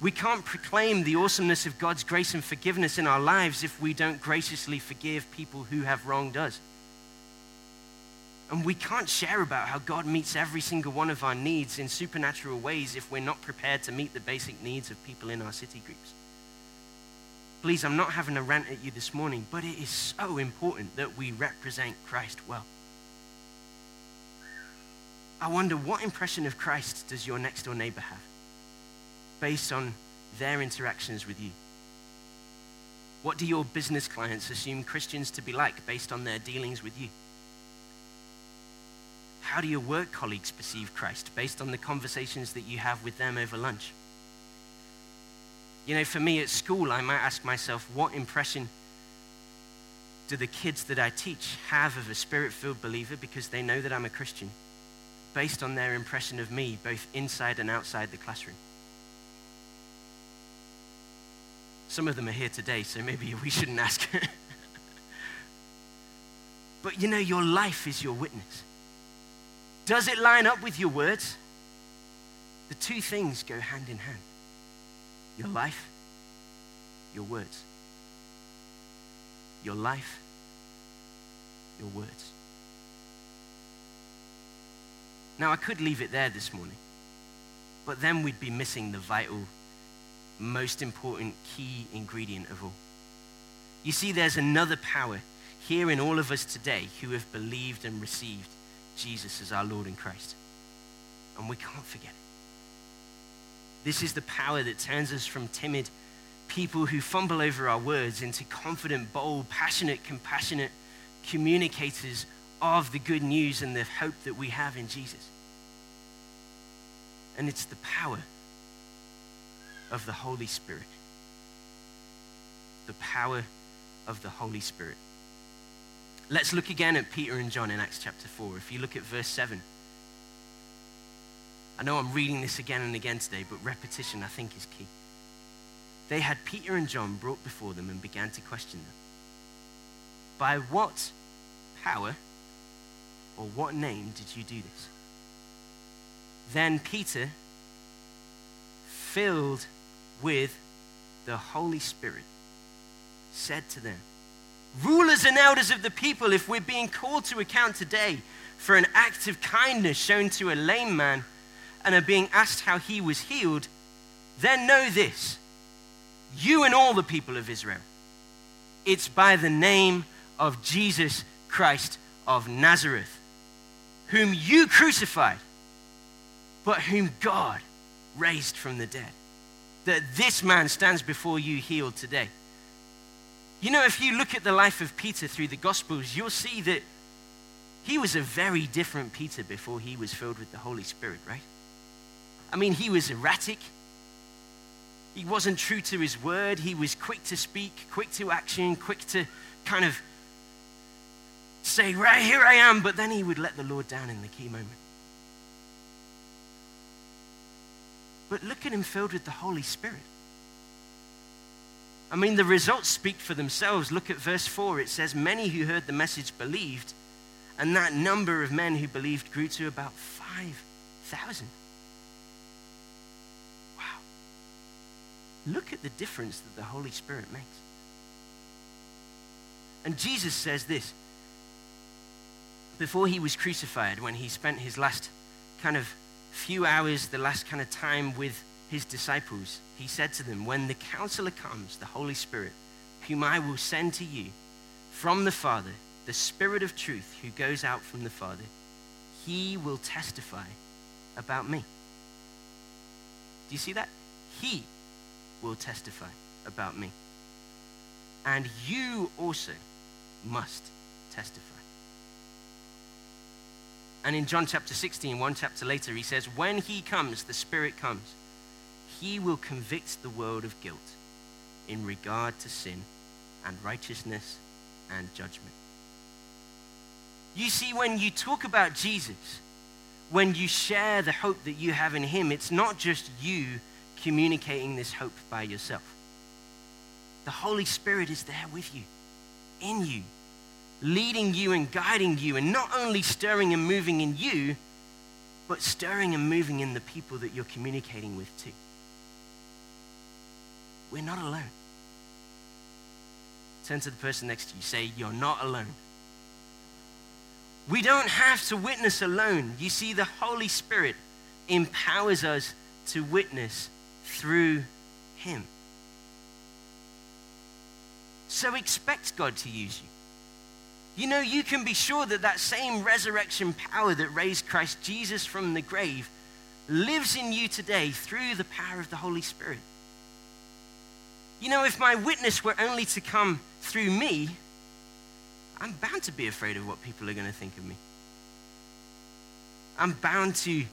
We can't proclaim the awesomeness of God's grace and forgiveness in our lives if we don't graciously forgive people who have wronged us. And we can't share about how God meets every single one of our needs in supernatural ways if we're not prepared to meet the basic needs of people in our city groups. Please, I'm not having a rant at you this morning, but it is so important that we represent Christ well. I wonder what impression of Christ does your next door neighbor have based on their interactions with you? What do your business clients assume Christians to be like based on their dealings with you? How do your work colleagues perceive Christ based on the conversations that you have with them over lunch? You know, for me at school, I might ask myself, what impression do the kids that I teach have of a spirit filled believer because they know that I'm a Christian, based on their impression of me, both inside and outside the classroom? Some of them are here today, so maybe we shouldn't ask. but you know, your life is your witness. Does it line up with your words? The two things go hand in hand your life, your words. Your life, your words. Now, I could leave it there this morning, but then we'd be missing the vital, most important key ingredient of all. You see, there's another power here in all of us today who have believed and received Jesus as our Lord and Christ. And we can't forget it. This is the power that turns us from timid people who fumble over our words into confident, bold, passionate, compassionate communicators of the good news and the hope that we have in Jesus. And it's the power of the Holy Spirit. The power of the Holy Spirit. Let's look again at Peter and John in Acts chapter 4. If you look at verse 7. I know I'm reading this again and again today, but repetition I think is key. They had Peter and John brought before them and began to question them. By what power or what name did you do this? Then Peter, filled with the Holy Spirit, said to them, Rulers and elders of the people, if we're being called to account today for an act of kindness shown to a lame man and are being asked how he was healed, then know this you and all the people of Israel. It's by the name of Jesus Christ of Nazareth, whom you crucified, but whom God raised from the dead, that this man stands before you healed today. You know, if you look at the life of Peter through the Gospels, you'll see that he was a very different Peter before he was filled with the Holy Spirit, right? I mean, he was erratic. He wasn't true to his word. He was quick to speak, quick to action, quick to kind of say, Right here I am, but then he would let the Lord down in the key moment. But look at him filled with the Holy Spirit. I mean, the results speak for themselves. Look at verse 4. It says, Many who heard the message believed, and that number of men who believed grew to about 5,000. Wow. Look at the difference that the Holy Spirit makes. And Jesus says this before he was crucified, when he spent his last kind of few hours, the last kind of time with his disciples, he said to them, When the counselor comes, the Holy Spirit, whom I will send to you from the Father, the Spirit of truth who goes out from the Father, he will testify about me. Do you see that? He will testify about me. And you also must testify. And in John chapter 16, one chapter later, he says, When he comes, the Spirit comes, he will convict the world of guilt in regard to sin and righteousness and judgment. You see, when you talk about Jesus, when you share the hope that you have in him, it's not just you communicating this hope by yourself. The Holy Spirit is there with you, in you, leading you and guiding you, and not only stirring and moving in you, but stirring and moving in the people that you're communicating with too. We're not alone. Turn to the person next to you, say, You're not alone. We don't have to witness alone. You see, the Holy Spirit empowers us to witness through Him. So expect God to use you. You know, you can be sure that that same resurrection power that raised Christ Jesus from the grave lives in you today through the power of the Holy Spirit. You know, if my witness were only to come through me, I'm bound to be afraid of what people are going to think of me. I'm bound to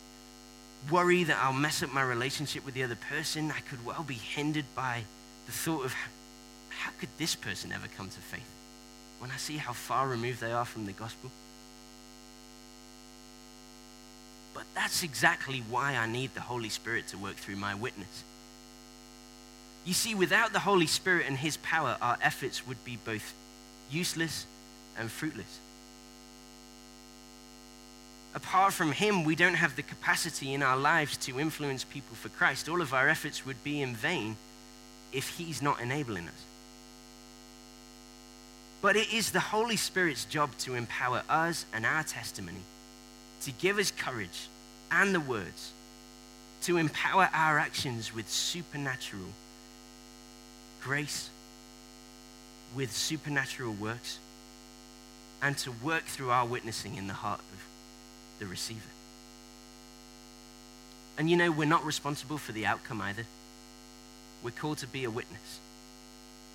worry that I'll mess up my relationship with the other person. I could well be hindered by the thought of how could this person ever come to faith when I see how far removed they are from the gospel? But that's exactly why I need the Holy Spirit to work through my witness. You see, without the Holy Spirit and His power, our efforts would be both useless and fruitless. Apart from Him, we don't have the capacity in our lives to influence people for Christ. All of our efforts would be in vain if He's not enabling us. But it is the Holy Spirit's job to empower us and our testimony, to give us courage and the words, to empower our actions with supernatural grace, with supernatural works, and to work through our witnessing in the heart of the receiver. And you know, we're not responsible for the outcome either. We're called to be a witness.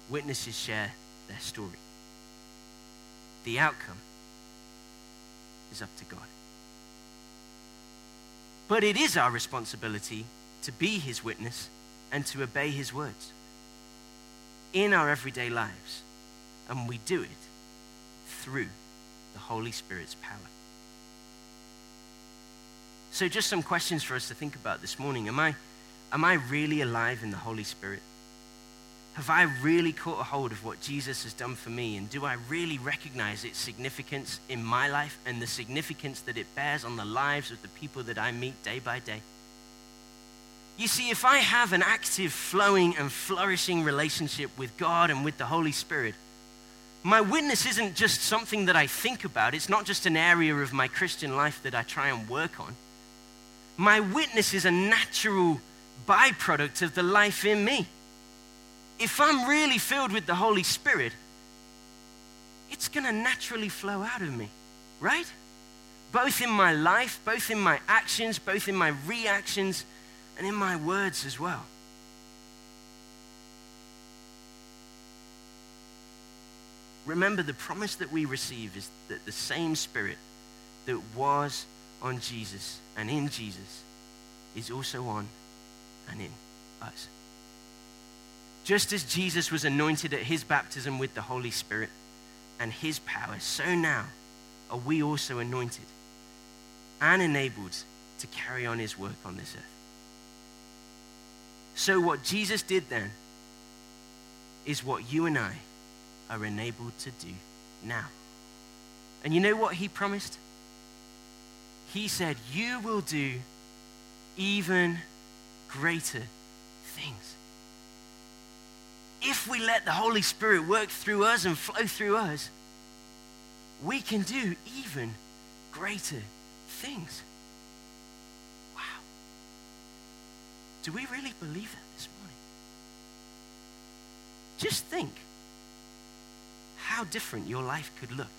Witnesses share their story. The outcome is up to God. But it is our responsibility to be his witness and to obey his words in our everyday lives. And we do it through the Holy Spirit's power. So, just some questions for us to think about this morning. Am I, am I really alive in the Holy Spirit? Have I really caught a hold of what Jesus has done for me? And do I really recognize its significance in my life and the significance that it bears on the lives of the people that I meet day by day? You see, if I have an active, flowing, and flourishing relationship with God and with the Holy Spirit, my witness isn't just something that I think about. It's not just an area of my Christian life that I try and work on. My witness is a natural byproduct of the life in me if I'm really filled with the Holy Spirit, it's going to naturally flow out of me, right? Both in my life, both in my actions, both in my reactions, and in my words as well. Remember, the promise that we receive is that the same Spirit that was on Jesus and in Jesus is also on and in us. Just as Jesus was anointed at his baptism with the Holy Spirit and his power, so now are we also anointed and enabled to carry on his work on this earth. So, what Jesus did then is what you and I are enabled to do now. And you know what he promised? He said, You will do even greater things if we let the Holy Spirit work through us and flow through us, we can do even greater things. Wow. Do we really believe that this morning? Just think how different your life could look,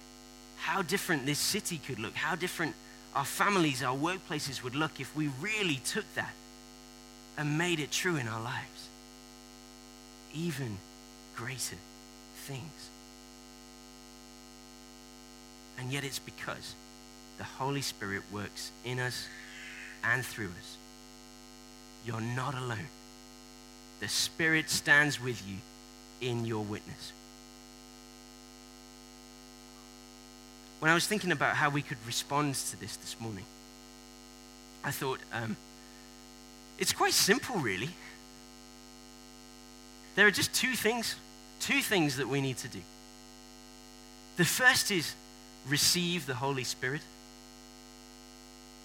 how different this city could look, how different our families, our workplaces would look if we really took that and made it true in our lives even greater things. And yet it's because the Holy Spirit works in us and through us. You're not alone. The Spirit stands with you in your witness. When I was thinking about how we could respond to this this morning, I thought um, it's quite simple, really. There are just two things, two things that we need to do. The first is receive the Holy Spirit.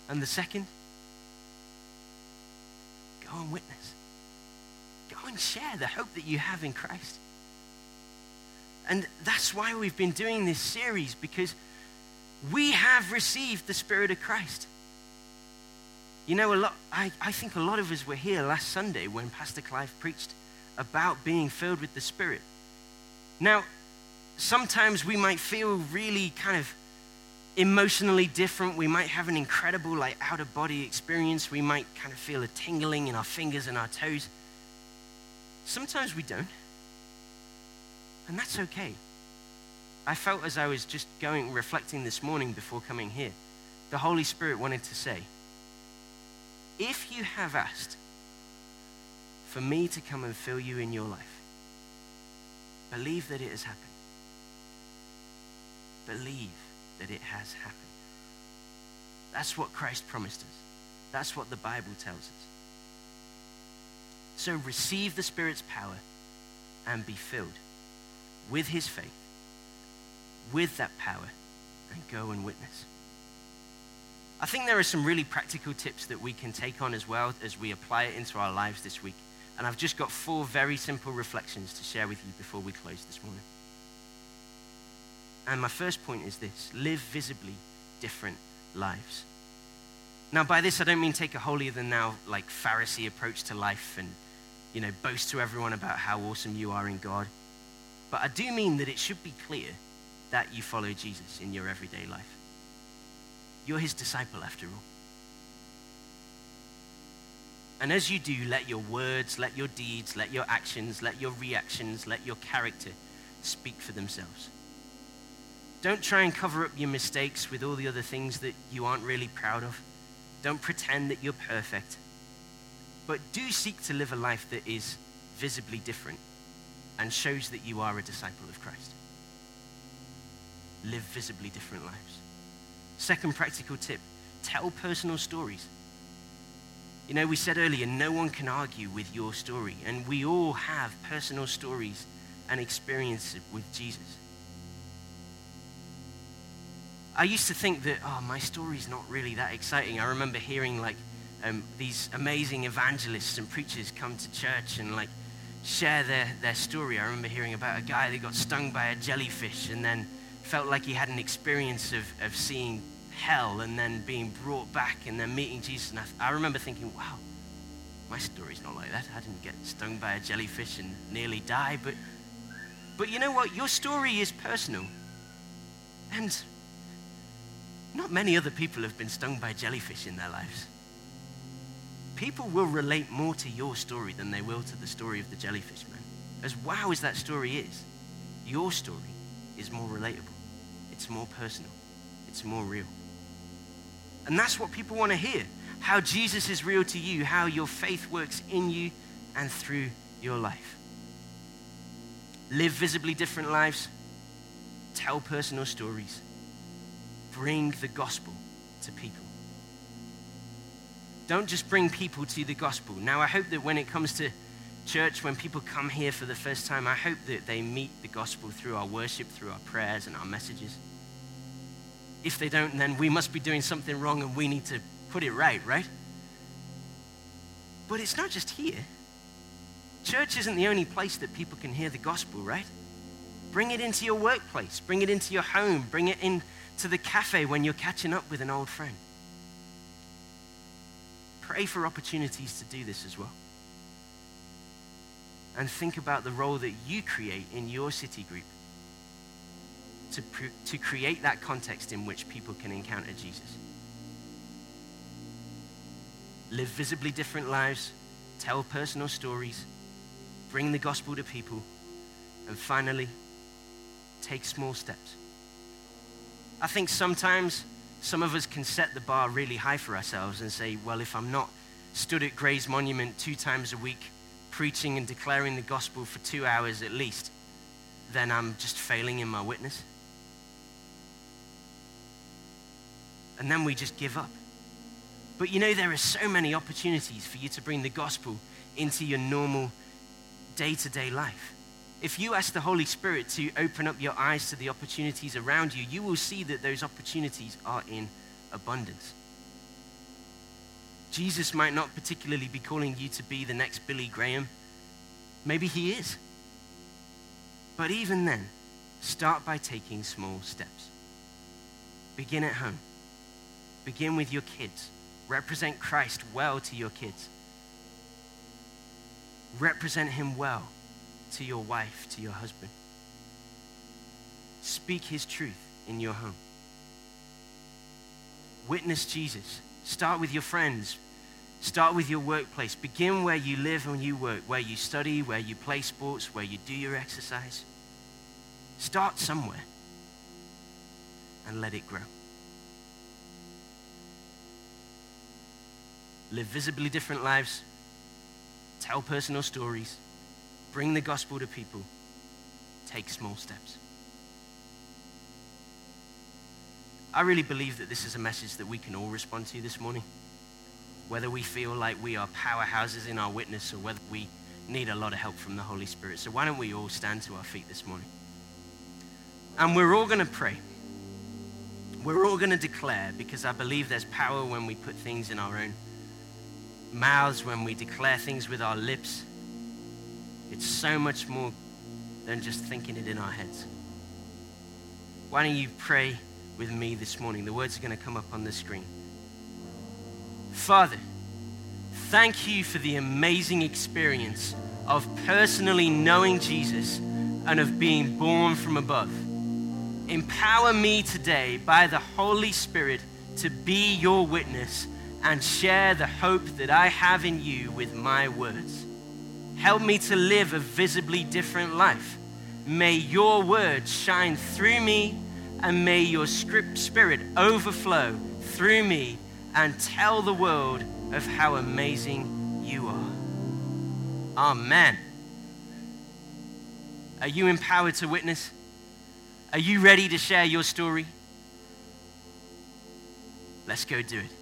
And the second, go and witness. Go and share the hope that you have in Christ. And that's why we've been doing this series, because we have received the Spirit of Christ. You know, a lot, I, I think a lot of us were here last Sunday when Pastor Clive preached about being filled with the Spirit. Now, sometimes we might feel really kind of emotionally different. We might have an incredible, like, out of body experience. We might kind of feel a tingling in our fingers and our toes. Sometimes we don't. And that's okay. I felt as I was just going, reflecting this morning before coming here, the Holy Spirit wanted to say, if you have asked for me to come and fill you in your life, believe that it has happened. Believe that it has happened. That's what Christ promised us. That's what the Bible tells us. So receive the Spirit's power and be filled with his faith, with that power, and go and witness. I think there are some really practical tips that we can take on as well as we apply it into our lives this week. And I've just got four very simple reflections to share with you before we close this morning. And my first point is this live visibly different lives. Now, by this, I don't mean take a holier than thou, like Pharisee approach to life and, you know, boast to everyone about how awesome you are in God. But I do mean that it should be clear that you follow Jesus in your everyday life. You're his disciple, after all. And as you do, let your words, let your deeds, let your actions, let your reactions, let your character speak for themselves. Don't try and cover up your mistakes with all the other things that you aren't really proud of. Don't pretend that you're perfect. But do seek to live a life that is visibly different and shows that you are a disciple of Christ. Live visibly different lives. Second practical tip tell personal stories. You know, we said earlier, no one can argue with your story, and we all have personal stories and experiences with Jesus. I used to think that, oh, my story's not really that exciting. I remember hearing like um, these amazing evangelists and preachers come to church and like share their, their story. I remember hearing about a guy that got stung by a jellyfish and then felt like he had an experience of, of seeing hell and then being brought back and then meeting Jesus. And I, I remember thinking, wow, my story's not like that. I didn't get stung by a jellyfish and nearly die. But, but you know what? Your story is personal. And not many other people have been stung by jellyfish in their lives people will relate more to your story than they will to the story of the jellyfish man. As wow as that story is, your story is more relatable, it's more personal, it's more real. And that's what people want to hear how Jesus is real to you, how your faith works in you and through your life. Live visibly different lives, tell personal stories, bring the gospel to people. Don't just bring people to the gospel. Now, I hope that when it comes to church, when people come here for the first time, I hope that they meet the gospel through our worship, through our prayers, and our messages. If they don't, then we must be doing something wrong and we need to put it right, right? But it's not just here. Church isn't the only place that people can hear the gospel, right? Bring it into your workplace, bring it into your home, bring it into the cafe when you're catching up with an old friend pray for opportunities to do this as well. And think about the role that you create in your city group to, to create that context in which people can encounter Jesus. Live visibly different lives, tell personal stories, bring the gospel to people, and finally, take small steps. I think sometimes some of us can set the bar really high for ourselves and say, well, if I'm not stood at Grey's Monument two times a week, preaching and declaring the gospel for two hours at least, then I'm just failing in my witness. And then we just give up. But you know, there are so many opportunities for you to bring the gospel into your normal day to day life. If you ask the Holy Spirit to open up your eyes to the opportunities around you, you will see that those opportunities are in abundance. Jesus might not particularly be calling you to be the next Billy Graham. Maybe he is. But even then, start by taking small steps. Begin at home. Begin with your kids. Represent Christ well to your kids. Represent him well to your wife, to your husband. Speak his truth in your home. Witness Jesus. Start with your friends. Start with your workplace. Begin where you live and you work, where you study, where you play sports, where you do your exercise. Start somewhere and let it grow. Live visibly different lives, tell personal stories, bring the gospel to people, take small steps. I really believe that this is a message that we can all respond to this morning. Whether we feel like we are powerhouses in our witness or whether we need a lot of help from the Holy Spirit. So, why don't we all stand to our feet this morning? And we're all going to pray. We're all going to declare because I believe there's power when we put things in our own mouths, when we declare things with our lips. It's so much more than just thinking it in our heads. Why don't you pray with me this morning? The words are going to come up on the screen. Father, thank you for the amazing experience of personally knowing Jesus and of being born from above. Empower me today by the Holy Spirit to be your witness and share the hope that I have in you with my words. Help me to live a visibly different life. May your word shine through me and may your spirit overflow through me and tell the world of how amazing you are. Amen. Are you empowered to witness? Are you ready to share your story? Let's go do it.